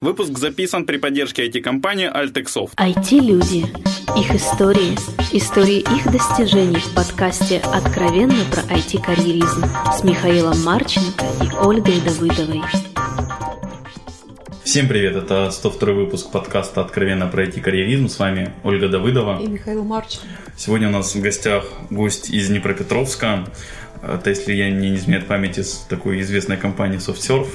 Выпуск записан при поддержке IT-компании Altexoft. IT-люди. Их истории. Истории их достижений в подкасте «Откровенно про IT-карьеризм» с Михаилом Марченко и Ольгой Давыдовой. Всем привет, это 102 выпуск подкаста «Откровенно про IT-карьеризм». С вами Ольга Давыдова. И Михаил Марченко. Сегодня у нас в гостях гость из Днепропетровска. Это, если я не изменяет памяти, с такой известной компании SoftSurf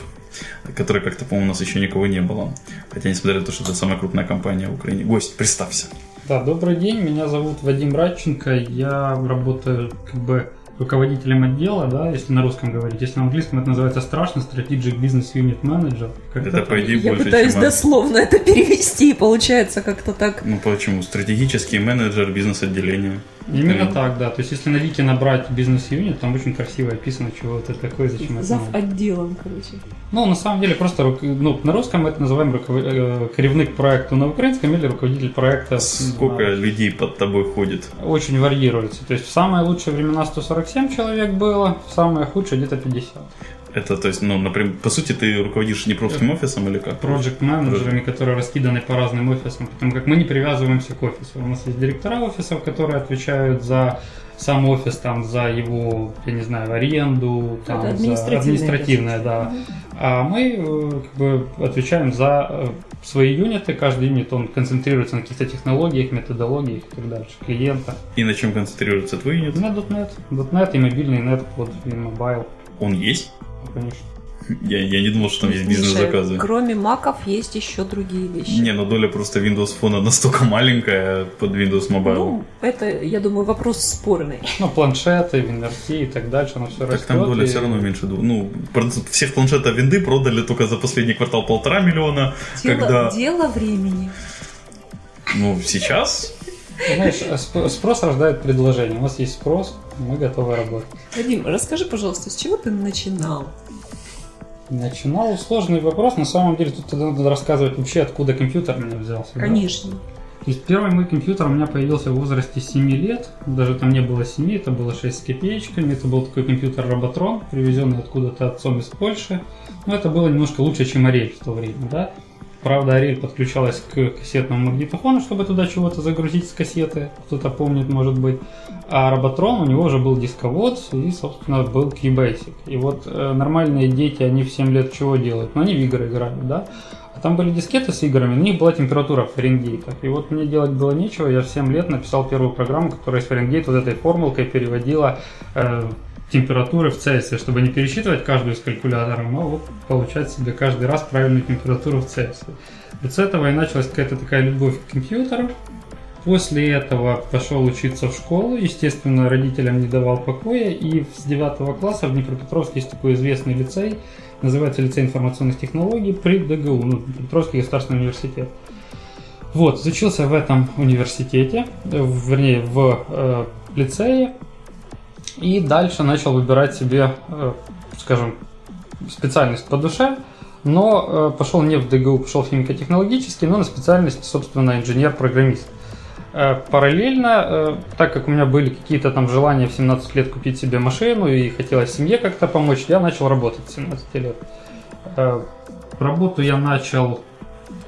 которой как-то, по-моему, у нас еще никого не было. Хотя, несмотря на то, что это самая крупная компания в Украине. Гость, представься. Да, добрый день, меня зовут Вадим Радченко, я работаю как бы руководителем отдела, да, если на русском говорить. Если на английском это называется страшно Strategic Business Unit Manager. Это, по идее, Я больше, пытаюсь чем... дословно это перевести, получается как-то так. Ну почему? Стратегический менеджер бизнес-отделения. Именно так, да. То есть, если на Вики набрать бизнес-юнит, там очень красиво описано, чего это такое, зачем это Зав надо. отделом, короче. Ну, на самом деле, просто ну, на русском это называем руков- э, керівник проекта, на украинском или руководитель проекта. Сколько Да. людей под тобой ходит? Очень варьируется. То есть, в самые лучшие времена 147 человек было, в самые худшие где-то 50. Это, то есть, ну, например, по сути, ты руководишь Днепровским офисом или как? проект менеджерами которые раскиданы по разным офисам, потому как мы не привязываемся к офису. У нас есть директора офисов, которые отвечают за сам офис, там, за его, я не знаю, аренду, там, Это за административное административное, да. А мы э, как бы отвечаем за э, свои юниты, каждый юнит, он концентрируется на каких-то технологиях, методологиях и так дальше, клиента. И на чем концентрируется твой юнит? На .NET, .NET и мобильный .NET, вот, и mobile, Он есть? Конечно. Я, я не думал, что там есть бизнес-заказы. Кроме маков есть еще другие вещи. Не, ну доля просто Windows Phone настолько маленькая под Windows Mobile. Ну, это, я думаю, вопрос спорный. Ну, планшеты, винверти и так дальше, оно все так растет. там доля и- все равно меньше. двух. Ну, всех планшетов винды продали только за последний квартал полтора миллиона. Дело, когда, дело времени. ну, сейчас Знаешь, сп- спрос рождает предложение. У нас есть спрос, мы готовы работать. Вадим, расскажи, пожалуйста, с чего ты начинал? Начинал сложный вопрос. На самом деле тут тогда надо рассказывать вообще, откуда компьютер у меня взялся. да. Конечно. То есть первый мой компьютер у меня появился в возрасте 7 лет. Даже там не было 7, это было 6 с копеечками. Это был такой компьютер Роботрон, привезенный откуда-то отцом из Польши. Но это было немножко лучше, чем Арель в то время, да. Правда, Арель подключалась к кассетному магнитофону, чтобы туда чего-то загрузить с кассеты. Кто-то помнит, может быть. А Роботрон, у него уже был дисковод и, собственно, был Keybasic. И вот э, нормальные дети, они в 7 лет чего делают? Ну, они в игры играют, да? А там были дискеты с играми, на них была температура в Фаренгейтах. И вот мне делать было нечего, я в 7 лет написал первую программу, которая из Фаренгейт вот этой формулкой переводила э, температуры в Цельсия, чтобы не пересчитывать каждую из калькуляторов, а вот получать себе каждый раз правильную температуру в Цельсии. Вот с этого и началась какая-то такая любовь к компьютеру. После этого пошел учиться в школу, естественно, родителям не давал покоя, и с 9 класса в Днепропетровске есть такой известный лицей, называется лицей информационных технологий при ДГУ, ну, Днепропетровский государственный университет. Вот, учился в этом университете, вернее, в э, лицее, и дальше начал выбирать себе, э, скажем, специальность по душе, но э, пошел не в ДГУ, пошел в химико-технологический, но на специальность, собственно, инженер-программист. Э, Параллельно, так как у меня были какие-то там желания в 17 лет купить себе машину и хотелось семье как-то помочь, я начал работать с 17 лет. Работу я начал,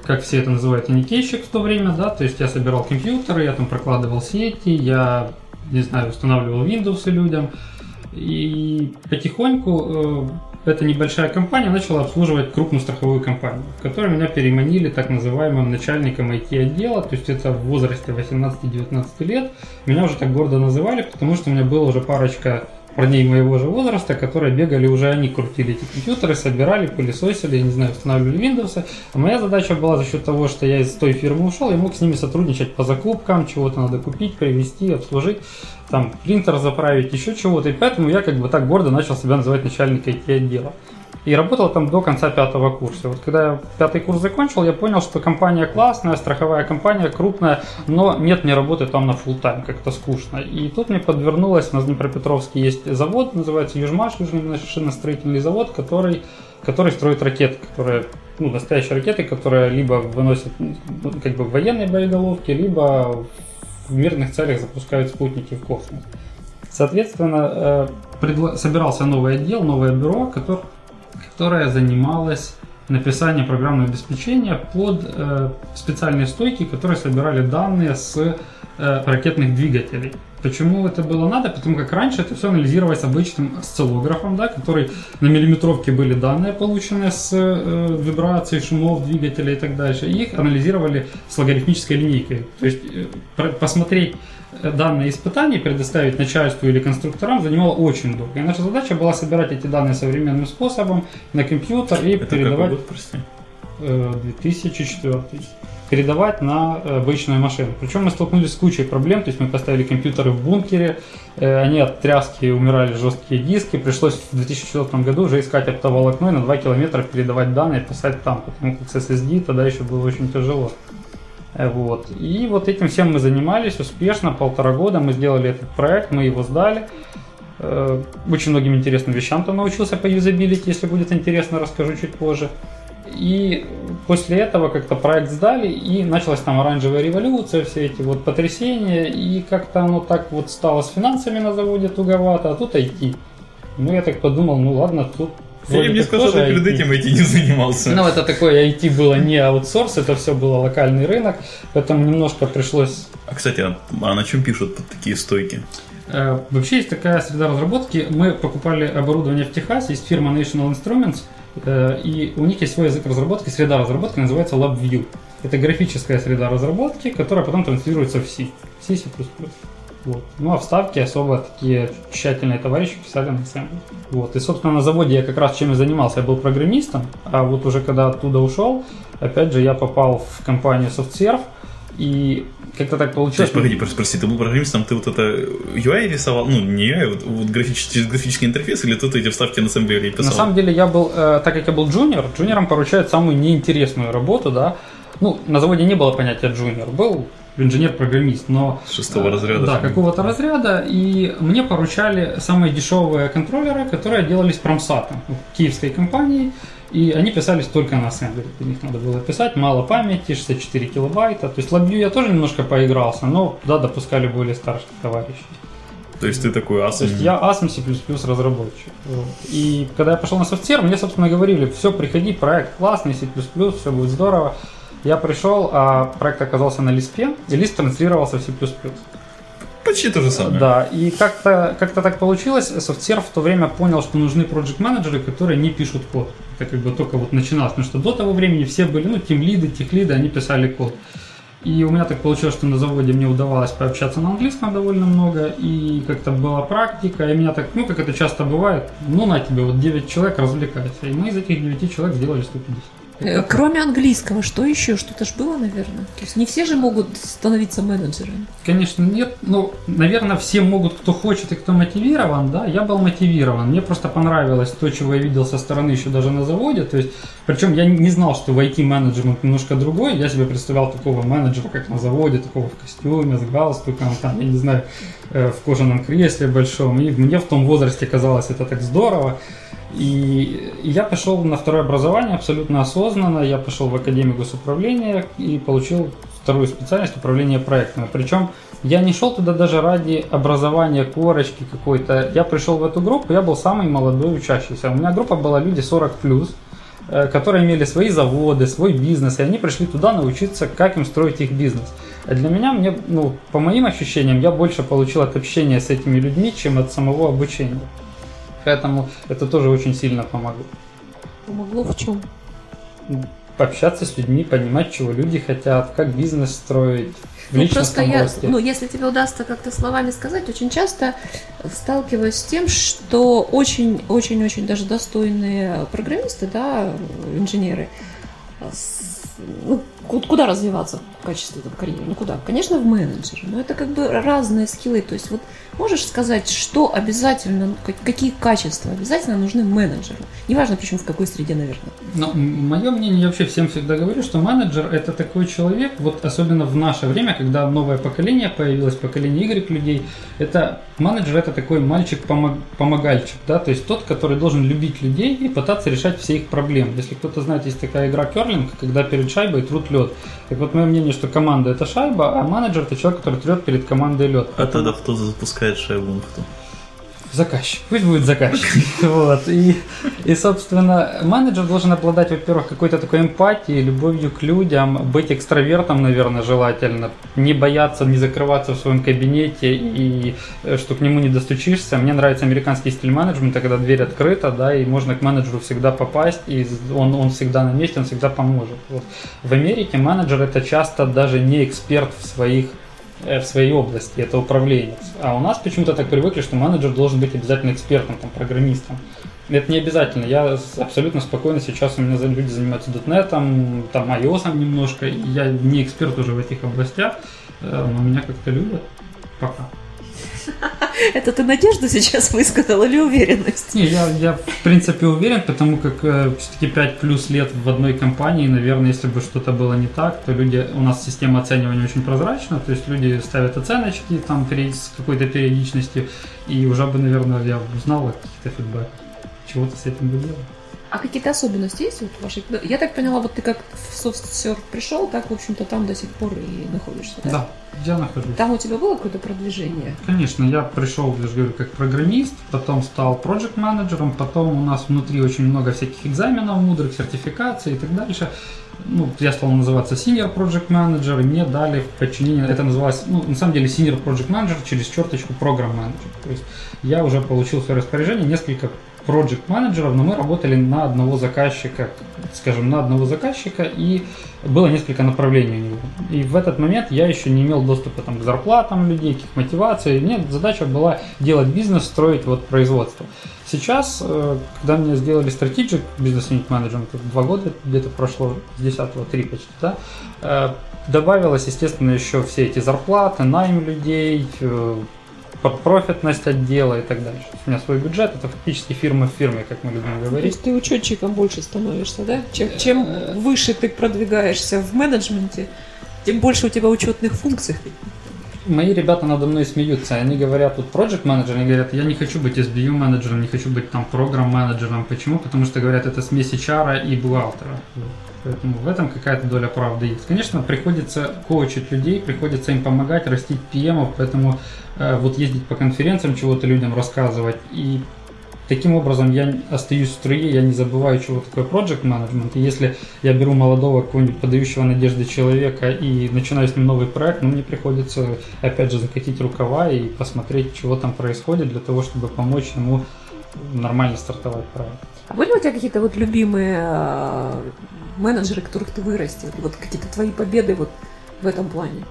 как все это называют, уникейщик в то время, да, то есть я собирал компьютеры, я там прокладывал сети, я, не знаю, устанавливал Windows людям, и потихоньку э, эта небольшая компания начала обслуживать крупную страховую компанию, в меня переманили так называемым начальником IT-отдела, то есть это в возрасте 18-19 лет. Меня уже так гордо называли, потому что у меня было уже парочка парней моего же возраста, которые бегали, уже они крутили эти компьютеры, собирали, пылесосили, я не знаю, устанавливали Windows. А моя задача была за счет того, что я из той фирмы ушел, я мог с ними сотрудничать по закупкам, чего-то надо купить, привезти, обслужить, там, принтер заправить, еще чего-то. И поэтому я как бы так гордо начал себя называть начальник IT-отдела. И работал там до конца пятого курса. Вот когда я пятый курс закончил, я понял, что компания классная, страховая компания крупная, но нет мне работы там на full тайм как-то скучно. И тут мне подвернулось, у нас в Днепропетровске есть завод, называется Южмаш, Южный машиностроительный завод, который, который строит ракеты, которые ну, настоящие ракеты, которые либо выносят ну, как бы военные боеголовки, либо в мирных целях запускают спутники в космос. Соответственно, э, предла- собирался новый отдел, новое бюро, которое, которое занималось написания программного обеспечения под э, специальные стойки, которые собирали данные с э, ракетных двигателей. Почему это было надо? Потому как раньше это все анализировалось обычным осциллографом, да, который на миллиметровке были данные, полученные с э, вибрацией, шумов двигателя и так дальше. И их анализировали с логарифмической линейкой. То есть э, посмотреть э, данные испытаний, предоставить начальству или конструкторам занимало очень долго. И наша задача была собирать эти данные современным способом на компьютер и это передавать... какой год, прости? 2004 передавать на э, обычную машину. Причем мы столкнулись с кучей проблем, то есть мы поставили компьютеры в бункере, э, они от тряски умирали жесткие диски, пришлось в 2004 году уже искать оптоволокно и на 2 километра передавать данные, писать там, потому как с SSD тогда еще было очень тяжело. Э, вот. И вот этим всем мы занимались успешно, полтора года мы сделали этот проект, мы его сдали. Очень многим интересным вещам там научился по юзабилити, если будет интересно, расскажу чуть позже. И после этого как-то проект сдали, и началась там оранжевая революция, все эти вот потрясения, и как-то оно так вот стало с финансами на заводе туговато, а тут IT. Ну, я так подумал, ну ладно, тут им не сказал, что перед этим IT не занимался. Ну, это такое IT было не аутсорс, это все было локальный рынок, поэтому немножко пришлось... А, кстати, а, а на чем пишут такие стойки? Э, вообще есть такая среда разработки. Мы покупали оборудование в Техасе, есть фирма National Instruments, и у них есть свой язык разработки, среда разработки называется LabVIEW. Это графическая среда разработки, которая потом транслируется в C, C. Вот. Ну а вставки особо такие тщательные товарищи писали на ассемблер. Вот. И, собственно, на заводе я как раз чем и занимался. Я был программистом, а вот уже когда оттуда ушел, опять же, я попал в компанию SoftServe, и как-то так получилось. То есть, погоди, прости, ты был программистом, ты вот это UI рисовал, ну, не UI, вот, вот графический, графический интерфейс, или ты эти вставки на ассемблере писал? На самом деле, я был, э, так как я был джуниор, джуниорам поручают самую неинтересную работу, да. Ну, на заводе не было понятия джуниор, был инженер-программист, но... Шестого разряда. Да, какого-то разряда, и мне поручали самые дешевые контроллеры, которые делались промсатом, киевской компании, и они писались только на ассемблере. У них надо было писать, мало памяти, 64 килобайта. То есть LabVIEW я тоже немножко поигрался, но туда допускали более старших товарищей. То есть ты такой ASM? То есть я ASM C++ разработчик. И когда я пошел на софтвер, мне, собственно, говорили, все, приходи, проект классный, C++, все будет здорово. Я пришел, а проект оказался на лиспе, и лист транслировался в C++. Почти то же самое. Да, и как-то как так получилось, SoftServe в то время понял, что нужны проект менеджеры которые не пишут код. Это как бы только вот начиналось, потому что до того времени все были, ну, тим-лиды, тех-лиды, они писали код. И у меня так получилось, что на заводе мне удавалось пообщаться на английском довольно много, и как-то была практика, и меня так, ну, как это часто бывает, ну, на тебе, вот 9 человек развлекайся. И мы из этих 9 человек сделали 150. Э, кроме английского, что еще? Что-то же было, наверное. То есть не все же могут становиться менеджерами. Конечно, нет. Ну, наверное, все могут, кто хочет и кто мотивирован, да. Я был мотивирован. Мне просто понравилось то, чего я видел со стороны еще даже на заводе. То есть, причем я не знал, что в IT-менеджмент немножко другой. Я себе представлял такого менеджера, как на заводе, такого в костюме, с галстуком, там, я не знаю, э, в кожаном кресле большом. И мне в том возрасте казалось это так здорово. И я пошел на второе образование абсолютно осознанно. Я пошел в Академию госуправления и получил вторую специальность управления проектами. Причем я не шел туда даже ради образования корочки какой-то. Я пришел в эту группу, я был самый молодой учащийся. У меня группа была люди 40 плюс, э, которые имели свои заводы, свой бизнес, и они пришли туда научиться, как им строить их бизнес. А для меня, мне, ну, по моим ощущениям, я больше получил от общения с этими людьми, чем от самого обучения. Поэтому это тоже очень сильно помогло. Помогло в чем? Пообщаться с людьми, понимать, чего люди хотят, как бизнес строить, в ну, просто я, ну, если тебе удастся как-то словами сказать, очень часто сталкиваюсь с тем, что очень-очень-очень даже достойные программисты, да, инженеры, ну, куда развиваться в качестве там, карьеры? Ну куда? Конечно, в менеджере. Но это как бы разные скиллы. То есть вот можешь сказать, что обязательно, ну, какие качества обязательно нужны менеджеру? Неважно, почему, в какой среде, наверное. Но мое мнение, я вообще всем всегда говорю, что менеджер это такой человек, вот особенно в наше время, когда новое поколение появилось, поколение Y людей, это менеджер это такой мальчик-помогальчик, да, то есть тот, который должен любить людей и пытаться решать все их проблемы. Если кто-то знает, есть такая игра керлинг, когда перед шайбой труд лед. Так вот, мое мнение, что команда это шайба, а менеджер это человек, который трет перед командой лед. А тогда кто запускает шайбу? Кто? заказчик, пусть будет заказчик. Вот. И, и, собственно, менеджер должен обладать, во-первых, какой-то такой эмпатией, любовью к людям, быть экстравертом, наверное, желательно, не бояться, не закрываться в своем кабинете и э, что к нему не достучишься. Мне нравится американский стиль менеджмента, когда дверь открыта, да, и можно к менеджеру всегда попасть, и он, он всегда на месте, он всегда поможет. Вот. В Америке менеджер это часто даже не эксперт в своих в своей области, это управленец. А у нас почему-то так привыкли, что менеджер должен быть обязательно экспертом, там, программистом. Это не обязательно. Я абсолютно спокойно сейчас у меня люди занимаются .NET, там iOS немножко. Я не эксперт уже в этих областях, э, но меня как-то любят. Пока. Это ты надежду сейчас высказал или уверенность? Не, я, я в принципе уверен, потому как э, все-таки 5 плюс лет в одной компании, наверное, если бы что-то было не так, то люди, у нас система оценивания очень прозрачна, то есть люди ставят оценочки там с какой-то периодичностью, и уже бы, наверное, я узнал о каких-то фидбэках, чего ты с этим бы делал. А какие-то особенности есть вот вашей? Я так поняла, вот ты как в SoftServe пришел, так, в общем-то, там до сих пор и находишься, да? Да, я нахожусь. Там у тебя было какое-то продвижение? Конечно, я пришел, я же говорю, как программист, потом стал проект менеджером потом у нас внутри очень много всяких экзаменов мудрых, сертификаций и так дальше. Ну, я стал называться senior project manager, и мне дали в подчинение, это называлось, ну, на самом деле senior project manager через черточку program manager. То есть я уже получил свое распоряжение несколько project менеджеров, но мы работали на одного заказчика, скажем, на одного заказчика, и было несколько направлений у него. И в этот момент я еще не имел доступа там, к зарплатам людей, к их мотивации. Нет, задача была делать бизнес, строить вот производство. Сейчас, э, когда мне сделали стратегик бизнес-юнит менеджером, два года где-то прошло, с 10 3 почти, да, э, добавилось, естественно, еще все эти зарплаты, найм людей, э, профитность отдела и так дальше. У меня свой бюджет, это фактически фирма в фирме, как мы любим говорить. То есть ты учетчиком больше становишься, да? Чем, чем выше ты продвигаешься в менеджменте, тем больше у тебя учетных функций. Мои ребята надо мной смеются, они говорят, тут project менеджер, они говорят, я не хочу быть SBU менеджером, не хочу быть там программ менеджером. Почему? Потому что говорят, это смесь HR и бухгалтера. Поэтому в этом какая-то доля правды есть. Конечно, приходится коучить людей, приходится им помогать, растить PM, поэтому э, вот ездить по конференциям, чего-то людям рассказывать. И таким образом я остаюсь в струе, я не забываю, чего такое project management. И если я беру молодого какого-нибудь подающего надежды человека и начинаю с ним новый проект, ну, мне приходится опять же закатить рукава и посмотреть, чего там происходит, для того, чтобы помочь ему нормально стартовать проект. А были у тебя какие-то вот любимые э, менеджеры, которых ты вырастил? Вот какие-то твои победы вот в этом плане?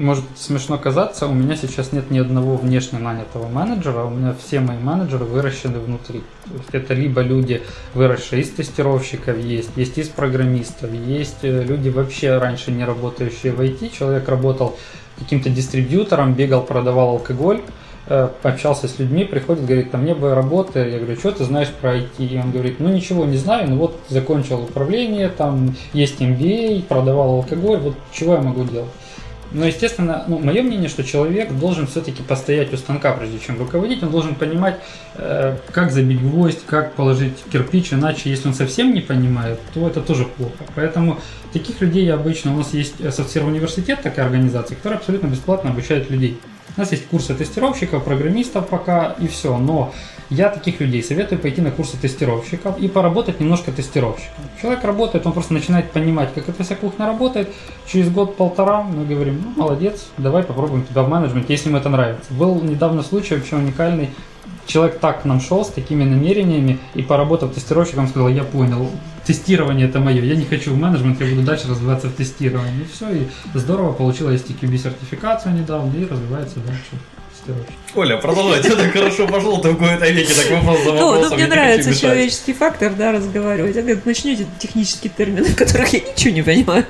Может смешно казаться, у меня сейчас нет ни одного внешне нанятого менеджера, у меня все мои менеджеры выращены внутри. То есть это либо люди, выросшие из тестировщиков, есть, есть из программистов, есть э, люди вообще раньше не работающие в IT. Человек работал каким-то дистрибьютором, бегал, продавал алкоголь, Э, общался с людьми, приходит, говорит, там не было работы, я говорю, что ты знаешь про IT? И он говорит, ну ничего не знаю, ну вот закончил управление, там есть MBA, продавал алкоголь, вот чего я могу делать? Но, естественно, ну, мое мнение, что человек должен все-таки постоять у станка, прежде чем руководить. Он должен понимать, э, как забить гвоздь, как положить кирпич. Иначе, если он совсем не понимает, то это тоже плохо. Поэтому таких людей обычно... У нас есть софтсерв университет, такая организация, которая абсолютно бесплатно обучает людей. Нас есть курсы тестировщиков, программистов пока и все. Но я таких людей советую пойти на курсы тестировщиков и поработать немножко тестировщиком. Человек работает, он просто начинает понимать, как эта вся кухня работает. Через год-полтора мы говорим, ну молодец, давай попробуем тебя в менеджмент, если ему это нравится. Был недавно случай вообще уникальный человек так к нам шел с такими намерениями и поработав тестировщиком сказал, я понял, тестирование это мое, я не хочу в менеджмент, я буду дальше развиваться в тестировании. И все, и здорово, получила STQB сертификацию недавно и развивается дальше. Оля, продолжай, тебе так хорошо пошло, ты в какой-то веке так вопрос за вопросом. Ну, мне нравится человеческий фактор, да, разговаривать. Начнете технические термины, в которых я ничего не понимаю.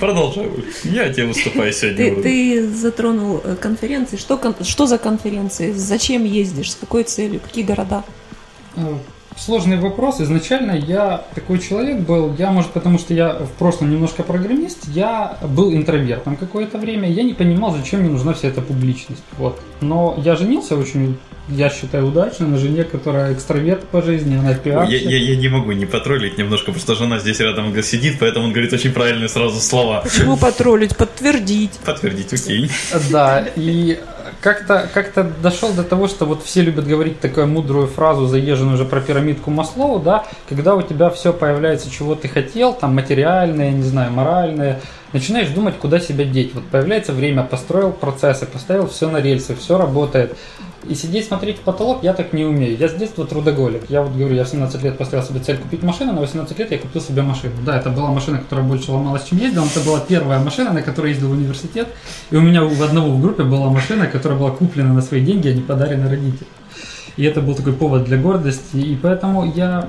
Продолжай, Я тебе выступаю сегодня. Ты, ты затронул э, конференции. Что, что за конференции? Зачем ездишь? С какой целью? Какие города? Сложный вопрос. Изначально я такой человек был, я, может, потому что я в прошлом немножко программист, я был интровертом какое-то время, я не понимал, зачем мне нужна вся эта публичность. Вот. Но я женился очень я считаю, удачно на жене, которая экстраверт по жизни, она пиарщик. Я, я, я не могу не потроллить немножко, потому что жена здесь рядом сидит, поэтому он говорит очень правильные сразу слова. Почему потроллить? Подтвердить. Подтвердить, окей. Да, и как-то как дошел до того, что вот все любят говорить такую мудрую фразу, заезженную уже про пирамидку Маслоу, да, когда у тебя все появляется, чего ты хотел, там материальное, не знаю, моральное, начинаешь думать, куда себя деть. Вот появляется время, построил процессы, поставил все на рельсы, все работает. И сидеть смотреть в потолок я так не умею. Я с детства трудоголик. Я вот говорю, я в 17 лет поставил себе цель купить машину, на 18 лет я купил себе машину. Да, это была машина, которая больше ломалась, чем ездила. Это была первая машина, на которой ездил в университет. И у меня у одного в группе была машина, которая была куплена на свои деньги, а не подарена родителям. И это был такой повод для гордости. И поэтому я,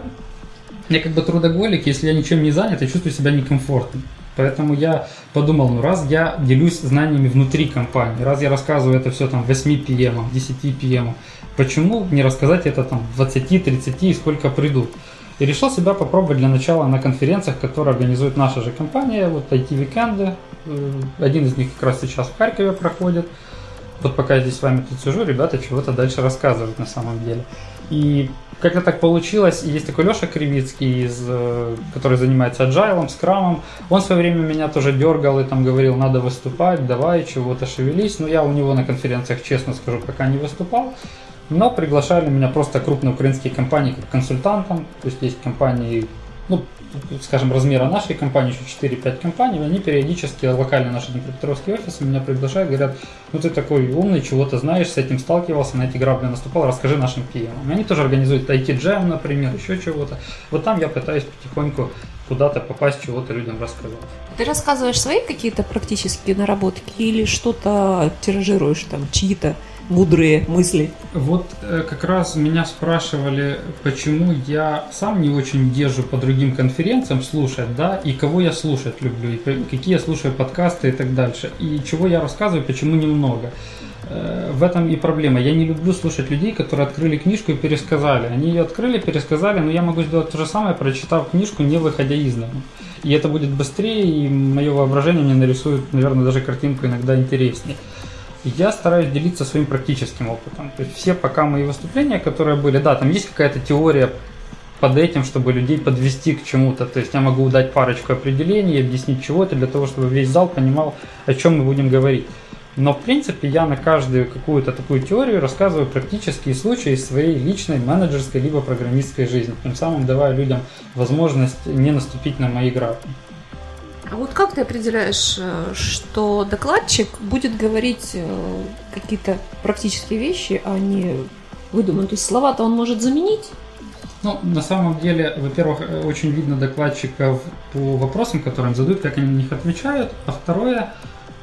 я как бы трудоголик, если я ничем не занят, я чувствую себя некомфортно. Поэтому я подумал, ну раз я делюсь знаниями внутри компании, раз я рассказываю это все там 8 PM, 10 PM, почему не рассказать это там 20, 30 и сколько придут? И решил себя попробовать для начала на конференциях, которые организует наша же компания, вот IT-викенды. Э, один из них как раз сейчас в Харькове проходит. Вот пока я здесь с вами тут сижу, ребята чего-то дальше рассказывают на самом деле. И как-то так получилось, есть такой Леша Кривицкий, из, э, который занимается agile, скрамом. Он в свое время меня тоже дергал и там говорил, надо выступать, давай, чего-то шевелись. Но я у него на конференциях, честно скажу, пока не выступал. Но приглашали меня просто крупные украинские компании как консультантом. То есть есть компании, ну, скажем, размера нашей компании, еще 4-5 компаний, они периодически, локально наши днепропетровские офисы меня приглашают, говорят, ну ты такой умный, чего-то знаешь, с этим сталкивался, на эти грабли наступал, расскажи нашим PM. Они тоже организуют IT-джем, например, еще чего-то. Вот там я пытаюсь потихоньку куда-то попасть, чего-то людям рассказать. Ты рассказываешь свои какие-то практические наработки или что-то тиражируешь там, чьи-то мудрые мысли. Вот э, как раз меня спрашивали, почему я сам не очень езжу по другим конференциям слушать, да, и кого я слушать люблю, и какие я слушаю подкасты и так дальше, и чего я рассказываю, почему немного. Э, в этом и проблема. Я не люблю слушать людей, которые открыли книжку и пересказали. Они ее открыли, пересказали, но я могу сделать то же самое, прочитав книжку, не выходя из дома. И это будет быстрее, и мое воображение мне нарисует, наверное, даже картинку иногда интереснее я стараюсь делиться своим практическим опытом. То есть все пока мои выступления, которые были, да, там есть какая-то теория под этим, чтобы людей подвести к чему-то. То есть я могу дать парочку определений, объяснить чего-то для того, чтобы весь зал понимал, о чем мы будем говорить. Но в принципе я на каждую какую-то такую теорию рассказываю практические случаи из своей личной менеджерской либо программистской жизни, тем самым давая людям возможность не наступить на мои грабли. А вот как ты определяешь, э, что докладчик будет говорить э, какие-то практические вещи, а не выдуманные? То есть слова-то он может заменить? Ну, на самом деле, во-первых, э, очень видно докладчиков по вопросам, которые им задают, как они на них отвечают. А второе,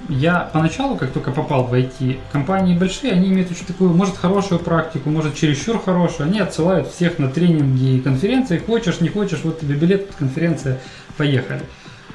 я поначалу, как только попал в IT, компании большие, они имеют очень такую, может, хорошую практику, может, чересчур хорошую. Они отсылают всех на тренинги и конференции. Хочешь, не хочешь, вот тебе билет, конференция, поехали.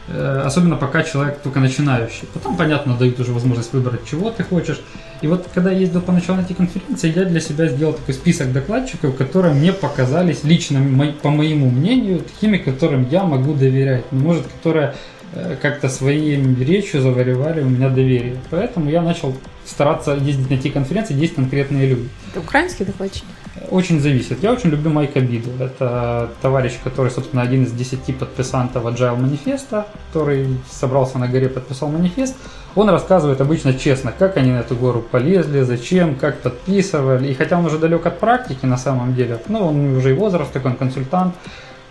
Э, особенно пока человек только начинающий. Потом, понятно, дают уже возможность выбрать, чего ты хочешь. И вот когда я ездил поначалу на эти конференции, я для себя сделал такой список докладчиков, которые мне показались лично, по моему мнению, такими, которым я могу доверять. Может, которые э, как-то своей речью завоевали у меня доверие. Поэтому я начал стараться ездить на эти конференции, есть конкретные люди. Это украинские докладчики? Очень зависит. Я очень люблю Майка Биду. Это товарищ, который, собственно, один из десяти подписантов Agile манифеста, который собрался на горе, подписал манифест. Он рассказывает обычно честно, как они на эту гору полезли, зачем, как подписывали. И хотя он уже далек от практики на самом деле, ну, он уже и возраст такой, он консультант,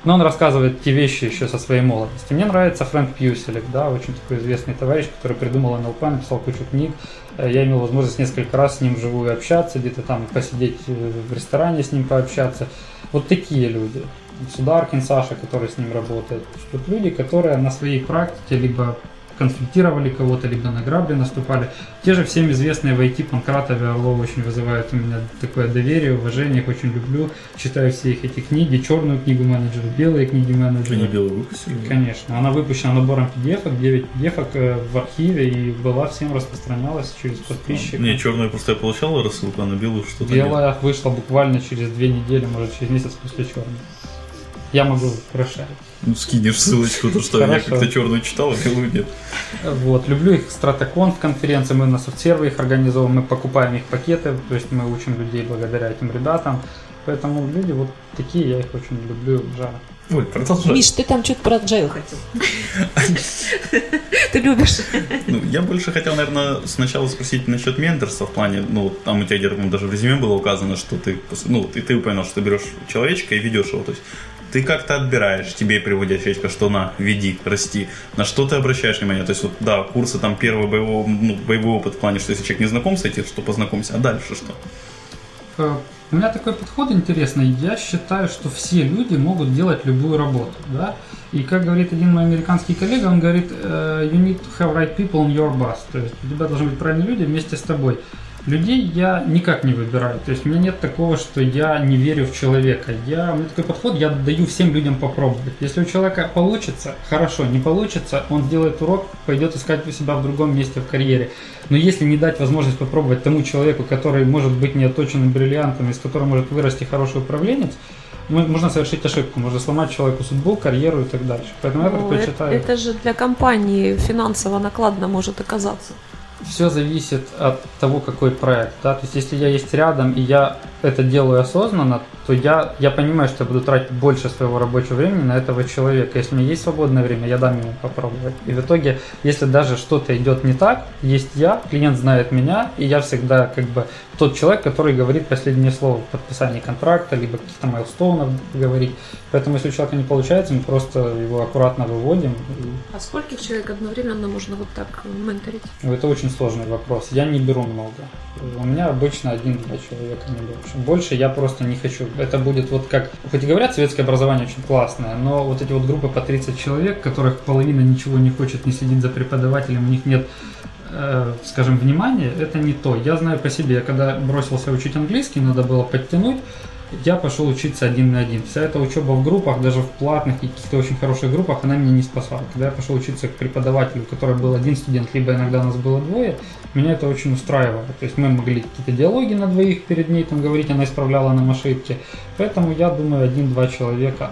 но он рассказывает те вещи еще со своей молодости. Мне нравится Фрэнк Пьюселек, да, очень такой известный товарищ, который придумал НЛП, написал кучу книг. Э, я имел возможность несколько раз с ним вживую общаться, где-то там посидеть э, в ресторане с ним пообщаться. Вот такие люди. Сударкин Саша, который с ним работает. Вот люди, которые на своей практике либо конфликтировали кого-то, либо на грабли наступали. Те же всем известные в IT Панкратов и Орлов очень вызывают у меня такое доверие, уважение, их очень люблю. Читаю все их эти книги, черную книгу менеджера, белые книги менеджера. Они белые выпустили? Конечно. Она выпущена набором PDF, 9 PDF в архиве и была всем распространялась через подписчиков. Не, черную просто я получал рассылку, а на белую что-то Белая нет. вышла буквально через две недели, может через месяц после черной. Я могу расшарить. Ну, скинешь ссылочку, то что я как-то черную читал, а белую нет. Вот, люблю их стратокон в конференции, мы на софтсерве их организовываем, мы покупаем их пакеты, то есть мы учим людей благодаря этим ребятам. Поэтому люди вот такие, я их очень люблю, жарко. Ой, продолжай. Миш, ты там что-то про agile хотел. Ты любишь. Ну, я больше хотел, наверное, сначала спросить насчет менторства в плане, ну, там у тебя где-то, даже в резюме было указано, что ты, ну, и ты упомянул, что ты берешь человечка и ведешь его, то есть ты как-то отбираешь, тебе приводят человечка, что на, веди, расти. На что ты обращаешь внимание? То есть, вот, да, курсы там первый боевой, ну, боевой опыт в плане, что если человек не знаком с этим, что познакомься, а дальше что? Э, у меня такой подход интересный. Я считаю, что все люди могут делать любую работу. Да? И как говорит один мой американский коллега, он говорит, э, you need to have right people on your bus. То есть у тебя должны быть правильные люди вместе с тобой. Людей я никак не выбираю. То есть у меня нет такого, что я не верю в человека. Я, у меня такой подход, я даю всем людям попробовать. Если у человека получится, хорошо, не получится, он сделает урок, пойдет искать себя в другом месте в карьере. Но если не дать возможность попробовать тому человеку, который может быть не оточенным бриллиантом, из которого может вырасти хороший управленец, можно совершить ошибку, можно сломать человеку судьбу, карьеру и так дальше. Поэтому ну, я предпочитаю... Это, это же для компании финансово накладно может оказаться все зависит от того, какой проект. Да? То есть, если я есть рядом и я это делаю осознанно, то я, я понимаю, что я буду тратить больше своего рабочего времени на этого человека. Если у меня есть свободное время, я дам ему попробовать. И в итоге, если даже что-то идет не так, есть я, клиент знает меня, и я всегда как бы тот человек, который говорит последнее слово в подписании контракта, либо каких-то майлстоунов говорить. Поэтому, если у человека не получается, мы просто его аккуратно выводим. А скольких человек одновременно можно вот так менторить? Это очень сложный вопрос. Я не беру много. У меня обычно один-два человека, не больше. Больше я просто не хочу. Это будет вот как... Хоть и говорят, советское образование очень классное, но вот эти вот группы по 30 человек, которых половина ничего не хочет, не следить за преподавателем, у них нет э, скажем, внимания, это не то. Я знаю по себе, когда бросился учить английский, надо было подтянуть, я пошел учиться один на один. Вся эта учеба в группах, даже в платных и каких-то очень хороших группах, она меня не спасала. Когда я пошел учиться к преподавателю, который был один студент, либо иногда нас было двое, меня это очень устраивало. То есть мы могли какие-то диалоги на двоих перед ней там говорить, она исправляла нам ошибки. Поэтому я думаю, один-два человека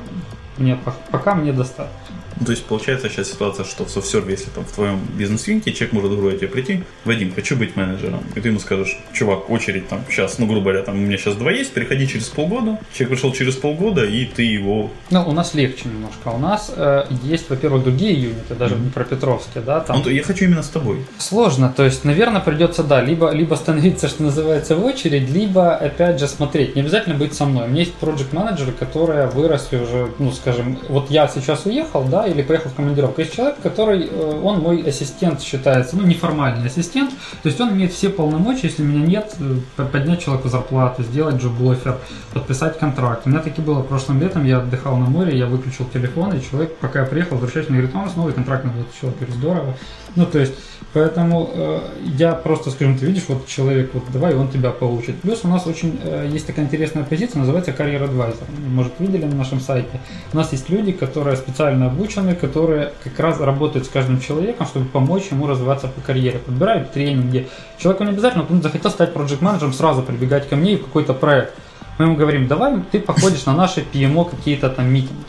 мне пока мне достаточно. То есть получается сейчас ситуация, что в софтсерве, если там в твоем бизнес-юните человек может, грубо говоря, тебе прийти, Вадим, хочу быть менеджером. И ты ему скажешь, чувак, очередь там сейчас, ну, грубо говоря, там у меня сейчас два есть, переходи через полгода. Человек пришел через полгода, и ты его... Ну, у нас легче немножко. У нас э, есть, во-первых, другие юниты, даже mm-hmm. про Петровске, да, там... Ну, я хочу именно с тобой. Сложно, то есть, наверное, придется, да, либо, либо становиться, что называется, в очередь, либо, опять же, смотреть. Не обязательно быть со мной. У меня есть проект менеджеры которые выросли уже, ну, скажем, вот я сейчас уехал, да, или поехал в командировку. Есть человек, который, э, он мой ассистент считается, ну, неформальный ассистент, то есть он имеет все полномочия, если меня нет, э, поднять человеку зарплату, сделать джоб-офер, подписать контракт. У меня таки было прошлым летом, я отдыхал на море, я выключил телефон, и человек, пока я приехал, возвращается, мне говорит, «А у нас новый контракт на 20 человек, здорово. Ну, то есть, поэтому э, я просто, скажем, ты видишь, вот человек, вот давай он тебя получит. Плюс у нас очень э, есть такая интересная позиция, называется Career Advisor. Может, видели на нашем сайте. У нас есть люди, которые специально обучены, которые как раз работают с каждым человеком, чтобы помочь ему развиваться по карьере. Подбирают тренинги. Человеку не обязательно, он захотел стать проект менеджером сразу прибегать ко мне и в какой-то проект. Мы ему говорим, давай ты походишь на наши PMO какие-то там митинги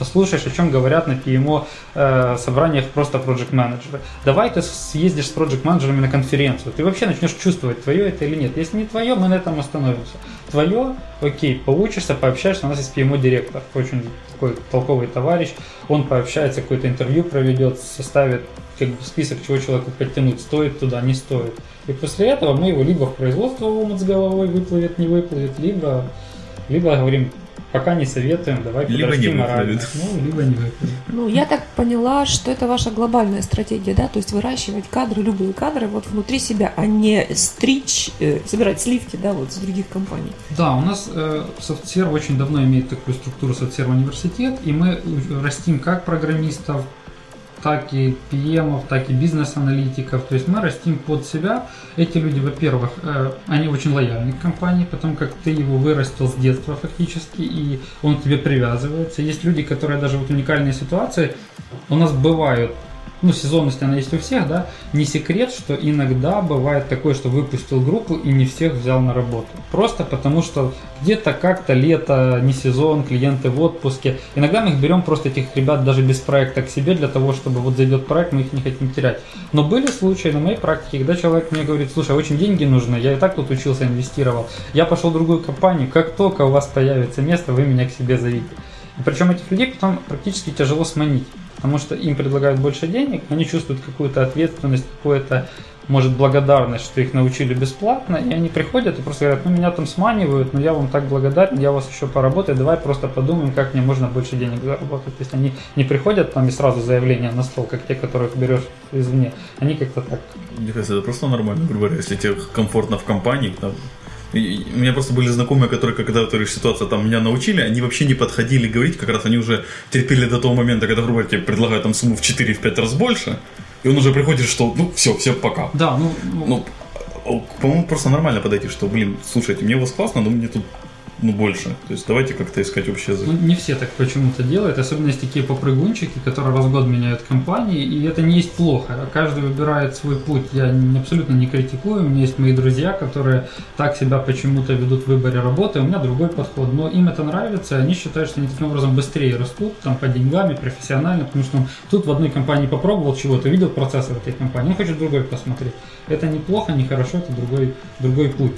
послушаешь, о чем говорят на PMO э, собраниях просто project менеджеры. Давай ты съездишь с project менеджерами на конференцию. Ты вообще начнешь чувствовать, твое это или нет. Если не твое, мы на этом остановимся. Твое, окей, получишься, пообщаешься. У нас есть PMO директор, очень такой толковый товарищ. Он пообщается, какое-то интервью проведет, составит как бы список, чего человеку подтянуть, стоит туда, не стоит. И после этого мы его либо в производство в омут с головой выплывет, не выплывет, либо, либо говорим, Пока не советуем, давай либо не морально. Ну, либо не выплывет. Ну, я так поняла, что это ваша глобальная стратегия, да? То есть выращивать кадры, любые кадры вот внутри себя, а не стричь, э, собирать сливки, да, вот с других компаний. Да, у нас э, SoftServe очень давно имеет такую структуру SoftServe университет, и мы растим как программистов, так и PM, так и бизнес-аналитиков. То есть мы растим под себя. Эти люди, во-первых, э, они очень лояльны к компании, потому как ты его вырастил с детства фактически, и он к тебе привязывается. Есть люди, которые даже вот уникальные ситуации у нас бывают ну, сезонность она есть у всех, да, не секрет, что иногда бывает такое, что выпустил группу и не всех взял на работу. Просто потому, что где-то как-то лето, не сезон, клиенты в отпуске. Иногда мы их берем просто этих ребят даже без проекта к себе для того, чтобы вот зайдет проект, мы их не хотим терять. Но были случаи на моей практике, когда человек мне говорит, слушай, очень деньги нужны, я и так тут учился, инвестировал. Я пошел в другую компанию, как только у вас появится место, вы меня к себе зовите. И причем этих людей потом практически тяжело сманить. Потому что им предлагают больше денег, они чувствуют какую-то ответственность, какое-то может, благодарность, что их научили бесплатно, и они приходят и просто говорят, ну, меня там сманивают, но я вам так благодарен, я вас еще поработаю, давай просто подумаем, как мне можно больше денег заработать. То есть они не приходят там и сразу заявление на стол, как те, которых берешь извне. Они как-то так. Мне кажется, это просто нормально, грубо говоря, если тебе комфортно в компании, там, и у меня просто были знакомые, которые, когда вот ситуация там меня научили, они вообще не подходили говорить, как раз они уже терпели до того момента, когда, грубо говоря, тебе предлагают там сумму в 4-5 раз больше, и он уже приходит, что ну все, все, пока. Да, ну, ну по-моему, просто нормально подойти, что, блин, слушайте, мне у вас классно, но мне тут ну, больше. То есть давайте как-то искать общий язык. Ну, не все так почему-то делают, особенно есть такие попрыгунчики, которые раз в год меняют компании, и это не есть плохо. Каждый выбирает свой путь. Я абсолютно не критикую. У меня есть мои друзья, которые так себя почему-то ведут в выборе работы, у меня другой подход. Но им это нравится, они считают, что они таким образом быстрее растут, там, по деньгам профессионально, потому что он тут в одной компании попробовал чего-то, видел процессы в этой компании, он хочет другой посмотреть. Это неплохо, не хорошо, это другой, другой путь.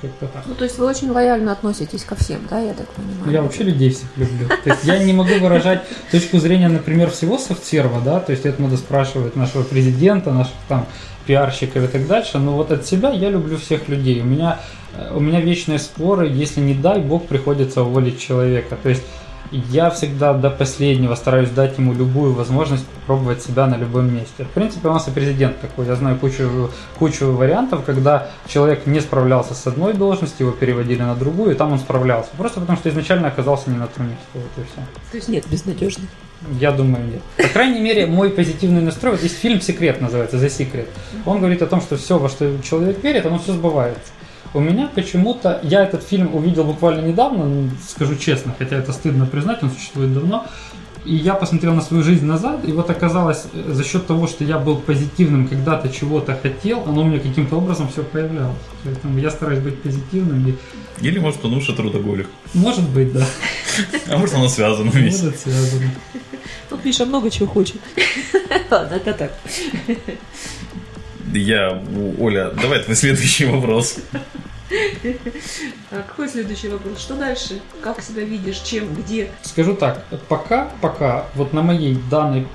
Как-то так. Ну, то есть вы очень лояльно относитесь ко всем, да, я так понимаю? Я вообще людей всех люблю. То есть я не могу выражать точку зрения, например, всего софтсерва, да, то есть это надо спрашивать нашего президента, наших там пиарщиков и так дальше, но вот от себя я люблю всех людей. У меня, э, у меня вечные споры, если не дай бог приходится уволить человека. То есть я всегда до последнего стараюсь дать ему любую возможность попробовать себя на любом месте. В принципе, у нас и президент такой. Я знаю кучу, кучу вариантов, когда человек не справлялся с одной должностью, его переводили на другую, и там он справлялся. Просто потому, что изначально оказался не на том месте. Вот и все. То есть нет безнадежных? Я думаю, нет. По крайней мере, мой позитивный настрой, вот есть фильм «Секрет» называется, «The Secret». Он говорит о том, что все, во что человек верит, оно все сбывается. У меня почему-то, я этот фильм увидел буквально недавно, ну, скажу честно, хотя это стыдно признать, он существует давно, и я посмотрел на свою жизнь назад, и вот оказалось, за счет того, что я был позитивным, когда-то чего-то хотел, оно у меня каким-то образом все появлялось. Поэтому я стараюсь быть позитивным. И... Или, может, потому что трудоголик. Может быть, да. А может, оно связано вместе. Может, связано. Ну, Миша много чего хочет. Ладно, это так. Я, Оля, давай твой следующий вопрос. А какой следующий вопрос? Что дальше? Как себя видишь? Чем? Где? Скажу так, пока, пока, вот на моей данной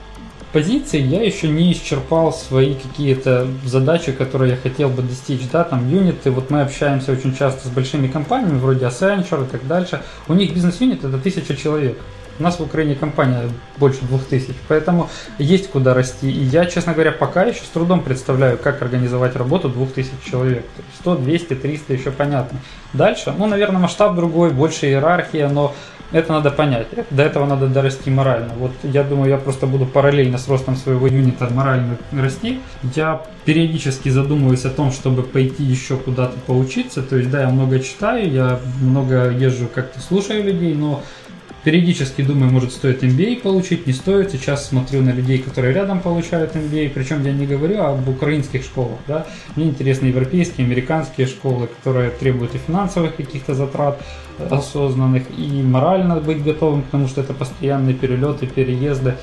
позиции я еще не исчерпал свои какие-то задачи, которые я хотел бы достичь, да, там юниты, вот мы общаемся очень часто с большими компаниями, вроде Accenture и так дальше, у них бизнес-юнит это тысяча человек, у нас в Украине компания больше двух тысяч, поэтому есть куда расти. И я, честно говоря, пока еще с трудом представляю, как организовать работу двух тысяч человек. 100, 200, 300 еще понятно. Дальше, ну, наверное, масштаб другой, больше иерархия, но это надо понять. До этого надо дорасти морально. Вот я думаю, я просто буду параллельно с ростом своего юнита морально расти. Я периодически задумываюсь о том, чтобы пойти еще куда-то поучиться. То есть, да, я много читаю, я много езжу, как-то слушаю людей, но Периодически думаю, может стоит MBA получить, не стоит. Сейчас смотрю на людей, которые рядом получают MBA, причем я не говорю об украинских школах. Да? Мне интересны европейские, американские школы, которые требуют и финансовых каких-то затрат осознанных, и морально быть готовым к тому, что это постоянные перелеты, переезды.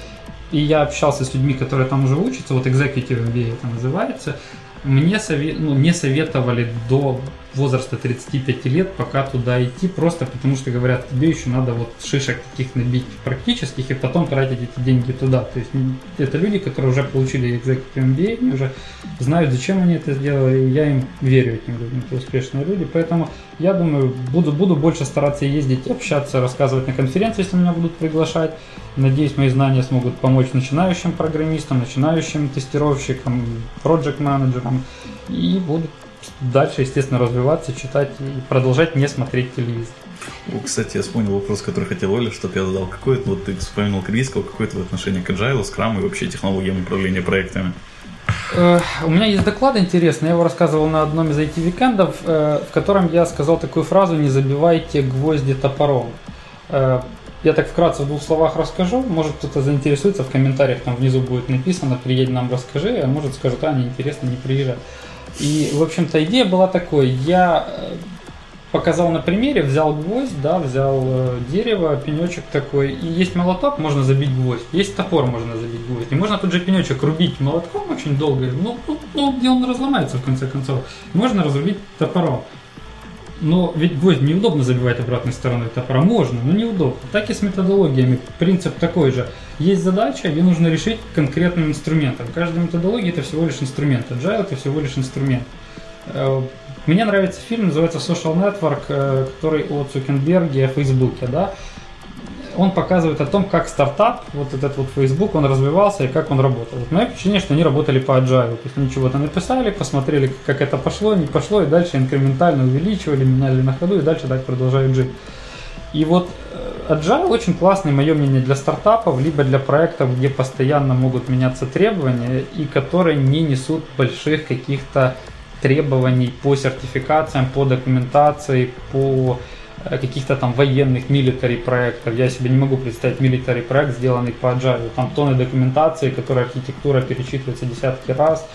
И я общался с людьми, которые там уже учатся, вот Executive MBA это называется, мне совет, ну, не советовали до возраста 35 лет пока туда идти, просто потому что говорят, тебе еще надо вот шишек таких набить практических и потом тратить эти деньги туда. То есть это люди, которые уже получили Executive MBA, они уже знают, зачем они это сделали, и я им верю, этим людям, это успешные люди. Поэтому я думаю, буду, буду больше стараться ездить, общаться, рассказывать на конференции, если меня будут приглашать. Надеюсь, мои знания смогут помочь начинающим программистам, начинающим тестировщикам, проект менеджерам и буду дальше, естественно, развиваться, читать и продолжать не смотреть телевизор. О, кстати, я вспомнил вопрос, который хотел Оля, чтобы я задал. Какое это, вот ты вспомнил корейского, какое это отношение к agile, скрам и вообще технологиям управления проектами? Э, у меня есть доклад интересный, я его рассказывал на одном из IT-викендов, э, в котором я сказал такую фразу «Не забивайте гвозди топором». Э, я так вкратце в двух словах расскажу, может кто-то заинтересуется, в комментариях там внизу будет написано «Приедь нам, расскажи», а может скажут «А, неинтересно, не приезжай». И, в общем-то, идея была такой. Я э, показал на примере, взял гвоздь, да, взял э, дерево, пенечек такой, и есть молоток, можно забить гвоздь, есть топор, можно забить гвоздь, и можно тут же пенечек рубить молотком очень долго, ну, ну, ну где он разломается в конце концов, можно разрубить топором. Но ведь гвоздь неудобно забивать обратной стороной топора. Можно, но неудобно. Так и с методологиями. Принцип такой же. Есть задача, ее нужно решить конкретным инструментом. Каждая методология это всего лишь инструмент. Agile это всего лишь инструмент. Э, мне нравится фильм, называется Social Network, э, который о Цукенберге, о Фейсбуке. Да? Он показывает о том, как стартап, вот этот вот Facebook, он развивался и как он работал. Вот мое впечатление, что они работали по agile, то есть они чего-то написали, посмотрели, как это пошло, не пошло, и дальше инкрементально увеличивали, меняли на ходу, и дальше так продолжают жить. И вот э, agile очень классный, мое мнение, для стартапов, либо для проектов, где постоянно могут меняться требования и которые не несут больших каких-то требований по сертификациям, по документации, по каких-то там военных милитари проектов. Я себе не могу представить милитари проект, сделанный по agile. Там тонны документации, которая архитектура перечитывается десятки раз,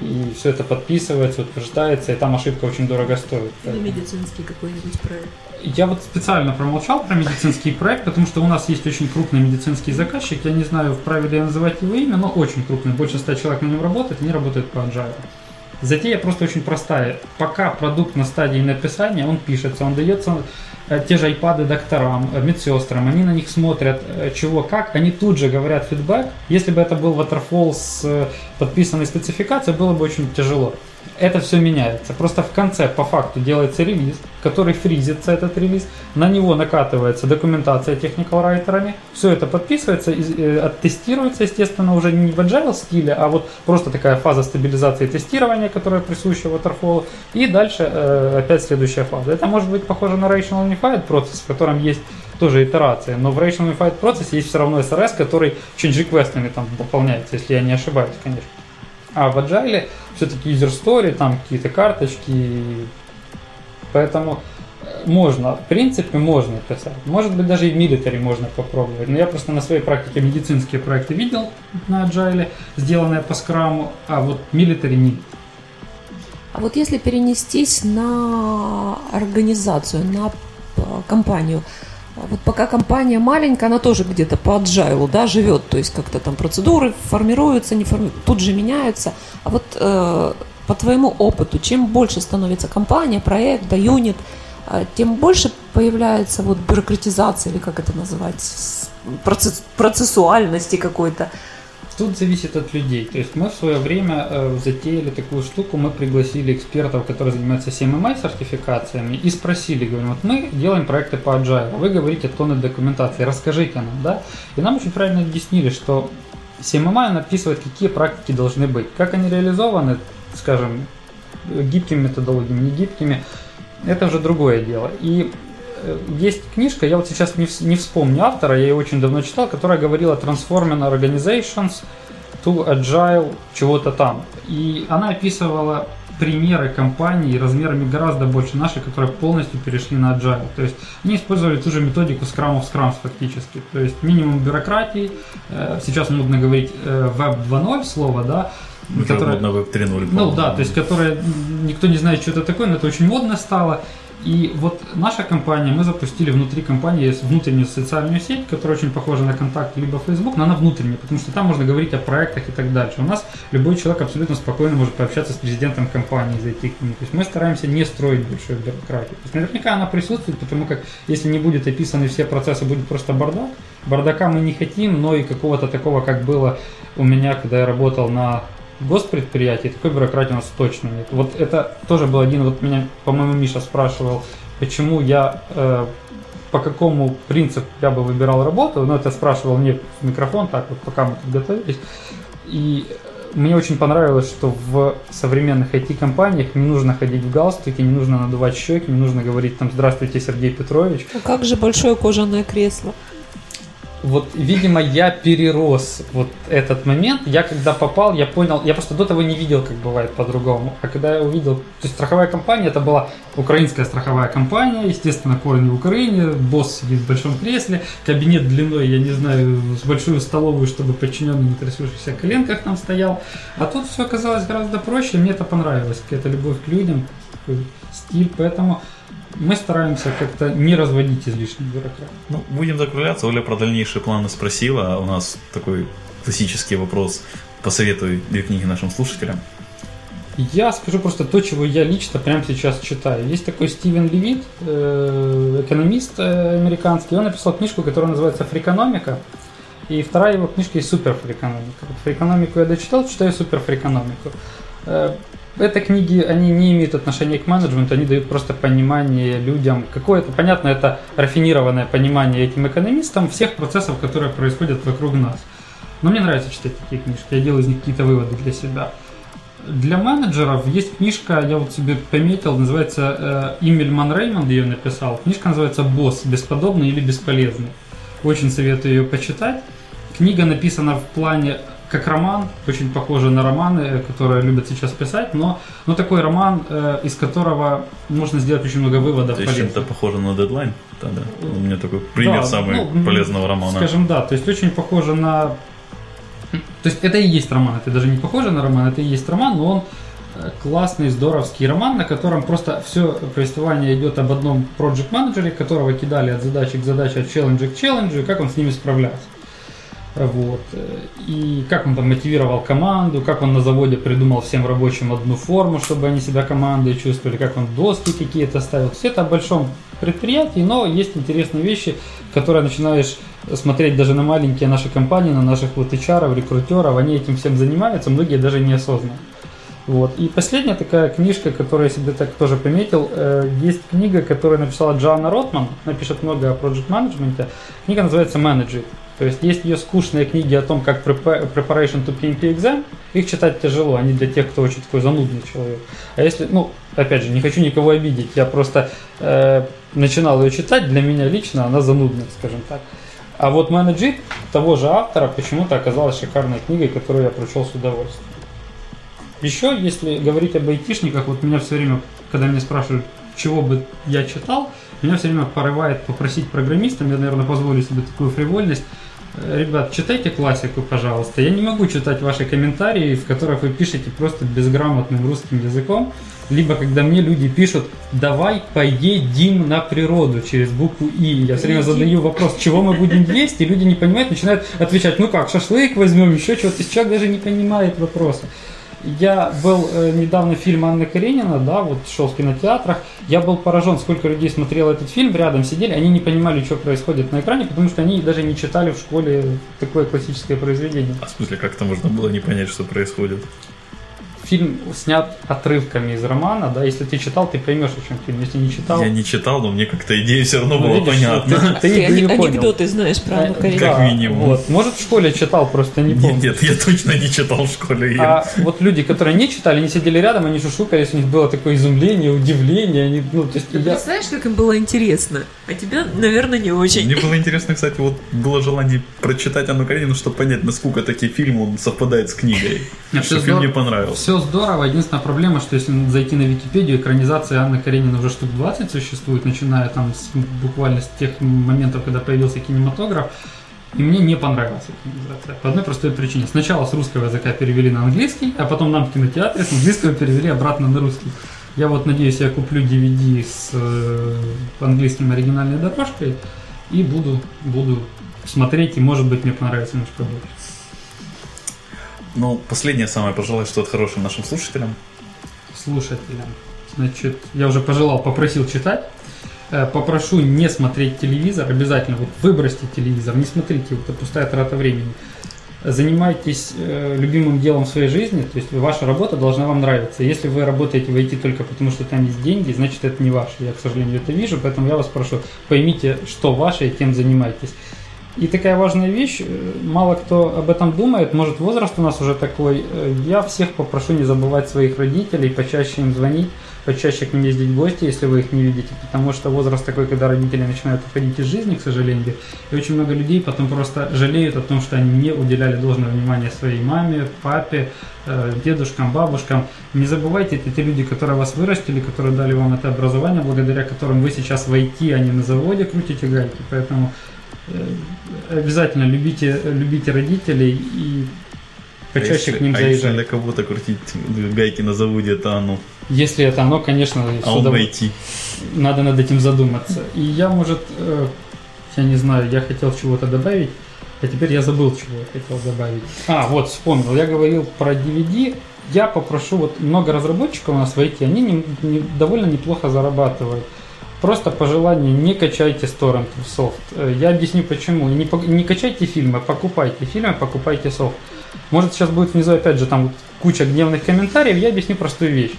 и все это подписывается, утверждается, и там ошибка очень дорого стоит. Или медицинский какой-нибудь проект. Я вот специально промолчал про медицинский проект, потому что у нас есть очень крупный медицинский заказчик. Я не знаю, вправе ли я называть его имя, но очень крупный. Больше ста человек на нем работает, они работают по agile. Затея просто очень простая. Пока продукт на стадии написания, он пишется, он дается э, те же iPad докторам, э, медсестрам, они на них смотрят, э, чего как, они тут же говорят фидбэк. Если бы это был Waterfall с подписанной спецификацией, было бы очень тяжело это все меняется. Просто в конце по факту делается релиз, который фризится этот релиз, на него накатывается документация technical райтерами, все это подписывается, э, оттестируется, естественно, уже не в agile стиле, а вот просто такая фаза стабилизации тестирования, которая присуща Waterfall, и дальше э, опять следующая фаза. Это может быть похоже на Rational Unified процесс, в котором есть тоже итерация, но в Rational Unified процессе есть все равно SRS, который change реквестами там выполняется, если я не ошибаюсь, конечно. А в Agile все-таки user story, там какие-то карточки. Поэтому э, можно, в принципе, можно писать. Может быть, даже и в милитаре можно попробовать. Но я просто на своей практике медицинские проекты видел на Agile, сделанные по скраму, а вот милитаре не А вот если перенестись на организацию, на э, компанию, вот пока компания маленькая, она тоже где-то по agile, да, живет, то есть как-то там процедуры формируются, не форми... тут же меняются. А вот э, по твоему опыту, чем больше становится компания, проект, да, юнит, э, тем больше появляется вот бюрократизация, или как это называть, процесс, процессуальности какой-то. Тут зависит от людей. То есть мы в свое время э, затеяли такую штуку, мы пригласили экспертов, которые занимаются CMMI сертификациями, и спросили, говорим, вот мы делаем проекты по Agile, вы говорите тонны документации, расскажите нам, да? И нам очень правильно объяснили, что CMMI написывает, какие практики должны быть, как они реализованы, скажем, гибкими методологиями, не гибкими, это уже другое дело. И есть книжка, я вот сейчас не, не вспомню автора, я ее очень давно читал, которая говорила Transforming Organizations to Agile чего-то там. И она описывала примеры компаний размерами гораздо больше нашей, которые полностью перешли на Agile. То есть они использовали ту же методику Scrum of Scrums фактически. То есть минимум бюрократии, э, сейчас модно говорить э, Web 2.0 слово, да, Уже которое, модно Web 3.0. Ну да, то есть которое никто не знает, что это такое, но это очень модно стало. И вот наша компания, мы запустили внутри компании внутреннюю социальную сеть, которая очень похожа на контакт либо Facebook, но она внутренняя, потому что там можно говорить о проектах и так дальше. У нас любой человек абсолютно спокойно может пообщаться с президентом компании, зайти к нему. То есть мы стараемся не строить большую бюрократию. То есть наверняка она присутствует, потому как если не будет описаны все процессы, будет просто бардак. Бардака мы не хотим, но и какого-то такого, как было у меня, когда я работал на госпредприятий такой бюрократии у нас точно нет. Вот это тоже был один, вот меня, по-моему, Миша спрашивал, почему я, э, по какому принципу я бы выбирал работу, но это спрашивал мне в микрофон, так вот, пока мы тут готовились. И мне очень понравилось, что в современных IT-компаниях не нужно ходить в галстуке, не нужно надувать щеки, не нужно говорить там «Здравствуйте, Сергей Петрович». А как же большое кожаное кресло? Вот, видимо, я перерос вот этот момент. Я когда попал, я понял, я просто до того не видел, как бывает по-другому. А когда я увидел, то есть страховая компания, это была украинская страховая компания, естественно, корни в Украине, босс сидит в большом кресле, кабинет длиной, я не знаю, с большую столовую, чтобы подчиненный на трясущихся коленках там стоял. А тут все оказалось гораздо проще, мне это понравилось, какая-то любовь к людям, стиль, поэтому мы стараемся как-то не разводить излишний бюрократ. Ну, будем закругляться. Оля про дальнейшие планы спросила. А у нас такой классический вопрос. Посоветуй две книги нашим слушателям. Я скажу просто то, чего я лично прямо сейчас читаю. Есть такой Стивен Левит, э, экономист э, американский, он написал книжку, которая называется «Фрикономика». И вторая его книжка есть «Суперфрикономика». Вот фрикономику я дочитал, читаю «Суперфрикономику». Это книги, они не имеют отношения к менеджменту, они дают просто понимание людям, какое-то, понятно, это рафинированное понимание этим экономистам всех процессов, которые происходят вокруг нас. Но мне нравится читать такие книжки, я делаю из них какие-то выводы для себя. Для менеджеров есть книжка, я вот себе пометил, называется э, Реймонд ее написал. Книжка называется «Босс. Бесподобный или бесполезный». Очень советую ее почитать. Книга написана в плане как роман, очень похоже на романы, которые любят сейчас писать, но, но такой роман, э, из которого можно сделать очень много выводов. То есть чем-то похоже на дедлайн? Тогда. У меня такой пример да, самый ну, полезного романа. Скажем, да, то есть очень похоже на то есть это и есть роман, это даже не похоже на роман, это и есть роман, но он э, классный, здоровский роман, на котором просто все повествование идет об одном проект менеджере которого кидали от задачи к задаче, от челленджа к челленджу, и как он с ними справлялся. Вот. И как он там мотивировал команду, как он на заводе придумал всем рабочим одну форму, чтобы они себя командой чувствовали, как он доски какие-то ставил. Все это о большом предприятии, но есть интересные вещи, которые начинаешь смотреть даже на маленькие наши компании, на наших вот HR, рекрутеров, они этим всем занимаются, многие даже неосознанно. Вот. И последняя такая книжка, которую я себе так тоже пометил, э, есть книга, которую написала Джоанна Ротман, она пишет много о management. Книга называется Manage То есть есть ее скучные книги о том, как preparation to PMP exam, их читать тяжело, они для тех, кто очень такой занудный человек. А если, ну, опять же, не хочу никого обидеть, я просто э, начинал ее читать, для меня лично она занудная, скажем так. А вот менеджер того же автора почему-то оказалась шикарной книгой, которую я прочел с удовольствием. Еще, если говорить об айтишниках, вот меня все время, когда меня спрашивают, чего бы я читал, меня все время порывает попросить программистам, я, наверное, позволю себе такую фривольность, Ребят, читайте классику, пожалуйста. Я не могу читать ваши комментарии, в которых вы пишете просто безграмотным русским языком либо когда мне люди пишут, давай поедим на природу через букву И. Я все время задаю вопрос, чего мы будем есть, и люди не понимают, начинают отвечать, ну как, шашлык возьмем, еще чего-то. Человек даже не понимает вопроса. Я был э, недавно фильм Анны Каренина, да, вот шел в кинотеатрах. Я был поражен, сколько людей смотрело этот фильм, рядом сидели, они не понимали, что происходит на экране, потому что они даже не читали в школе такое классическое произведение. А в смысле, как-то можно было не понять, что происходит? Фильм снят отрывками из романа, да, если ты читал, ты поймешь, о чем фильм, если не читал. Я не читал, но мне как-то идея все равно ну, была видишь, понятна. Ты, ты, ты, ты не анекдоты знаешь про Каренину. Как минимум. Вот. Может, в школе читал, просто не помню. Нет, нет, я точно не читал в школе. Я. А вот люди, которые не читали, они сидели рядом, они шушукались, у них было такое изумление, удивление. Они, ну, то есть, ты я... представляешь, как им было интересно? А тебе, наверное, не очень. Мне было интересно, кстати, вот было желание прочитать Анну Каренину, чтобы понять, насколько такие фильмы совпадает с книгой. Что фильм мне понравился. Все здорово, единственная проблема, что если зайти на Википедию, экранизация Анны Каренина уже штук 20 существует, начиная там с, буквально с тех моментов, когда появился кинематограф, и мне не понравилась экранизация. По одной простой причине. Сначала с русского языка перевели на английский, а потом нам в кинотеатре с английского перевели обратно на русский. Я вот надеюсь, я куплю DVD с э, английским оригинальной дорожкой и буду, буду смотреть, и может быть мне понравится немножко больше. Ну, последнее самое пожелать что-то хорошее нашим слушателям. Слушателям. Значит, я уже пожелал, попросил читать. Э, попрошу не смотреть телевизор, обязательно вот выбросьте телевизор, не смотрите, это пустая трата времени. Занимайтесь э, любимым делом в своей жизни, то есть ваша работа должна вам нравиться. Если вы работаете в IT только потому, что там есть деньги, значит это не ваше. Я, к сожалению, это вижу, поэтому я вас прошу, поймите, что ваше и тем занимайтесь. И такая важная вещь, э, мало кто об этом думает, может возраст у нас уже такой. Э, я всех попрошу не забывать своих родителей, почаще им звонить, почаще к ним ездить в гости, если вы их не видите, потому что возраст такой, когда родители начинают уходить из жизни, к сожалению, и очень много людей потом просто жалеют о том, что они не уделяли должного внимания своей маме, папе, э, дедушкам, бабушкам. Не забывайте, это те люди, которые вас вырастили, которые дали вам это образование, благодаря которым вы сейчас в IT, а не на заводе крутите гайки, поэтому обязательно любите, любите родителей и почаще а если, к ним а заезжать. Если для кого-то крутить гайки на заводе, это оно. Если это оно, конечно, а он войти. надо над этим задуматься. И я, может, э, я не знаю, я хотел чего-то добавить, а теперь я забыл, чего я хотел добавить. А, вот, вспомнил. Я говорил про DVD. я попрошу, вот много разработчиков у нас в IT, они не, не, довольно неплохо зарабатывают. Просто по желанию не качайте с торрентов софт. Э, я объясню почему. Не, не качайте фильмы, покупайте фильмы, покупайте софт. Может сейчас будет внизу опять же там куча гневных комментариев, я объясню простую вещь.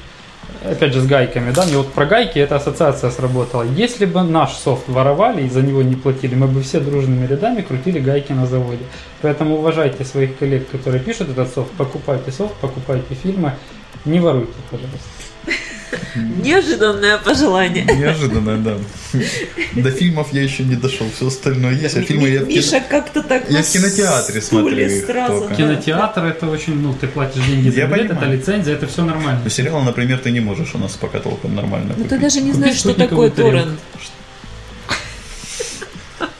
Опять же с гайками, да, мне вот про гайки эта ассоциация сработала. Если бы наш софт воровали и за него не платили, мы бы все дружными рядами крутили гайки на заводе. Поэтому уважайте своих коллег, которые пишут этот софт, покупайте софт, покупайте фильмы, не воруйте, пожалуйста. Неожиданное пожелание. Неожиданное, да. До фильмов я еще не дошел, все остальное есть, а фильмы я в Миша как-то так Я в кинотеатре смотрю только. Кинотеатр это очень, ну, ты платишь деньги за билет, это лицензия, это все нормально. Но сериал, например, ты не можешь у нас пока толком нормально Ну ты даже не знаешь, что такое торрент.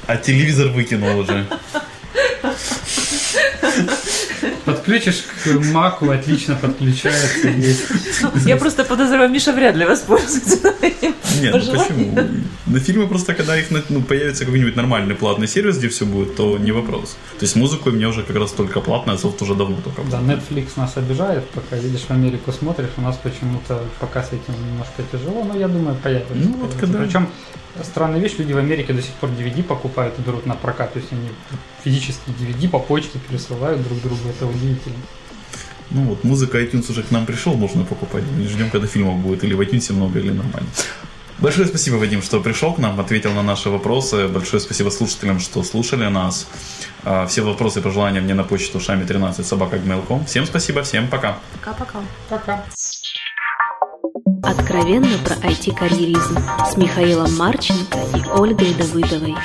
А телевизор выкинул уже. Подключишь к маку, отлично подключается. Я просто подозреваю, Миша вряд ли воспользуется Нет, ну почему? На фильмы просто, когда их ну, появится какой-нибудь нормальный платный сервис, где все будет, то не вопрос. То есть музыку у меня уже как раз только платная, софт уже давно только. Да, Netflix нас обижает, пока видишь в Америку смотришь, у нас почему-то пока с этим немножко тяжело, но я думаю, появится. Ну вот когда... Причем странная вещь, люди в Америке до сих пор DVD покупают и берут на прокат, то есть они физически DVD по почте пересылают друг другу, это удивительно. Ну вот, музыка iTunes уже к нам пришел, можно покупать. Не ждем, когда фильмов будет или в iTunes много, или нормально. Большое спасибо, Вадим, что пришел к нам, ответил на наши вопросы. Большое спасибо слушателям, что слушали нас. А, все вопросы и пожелания мне на почту шами 13 собака Всем спасибо, всем пока. Пока-пока. Пока. Откровенно про IT-карьеризм с Михаилом Марченко и Ольгой Давыдовой.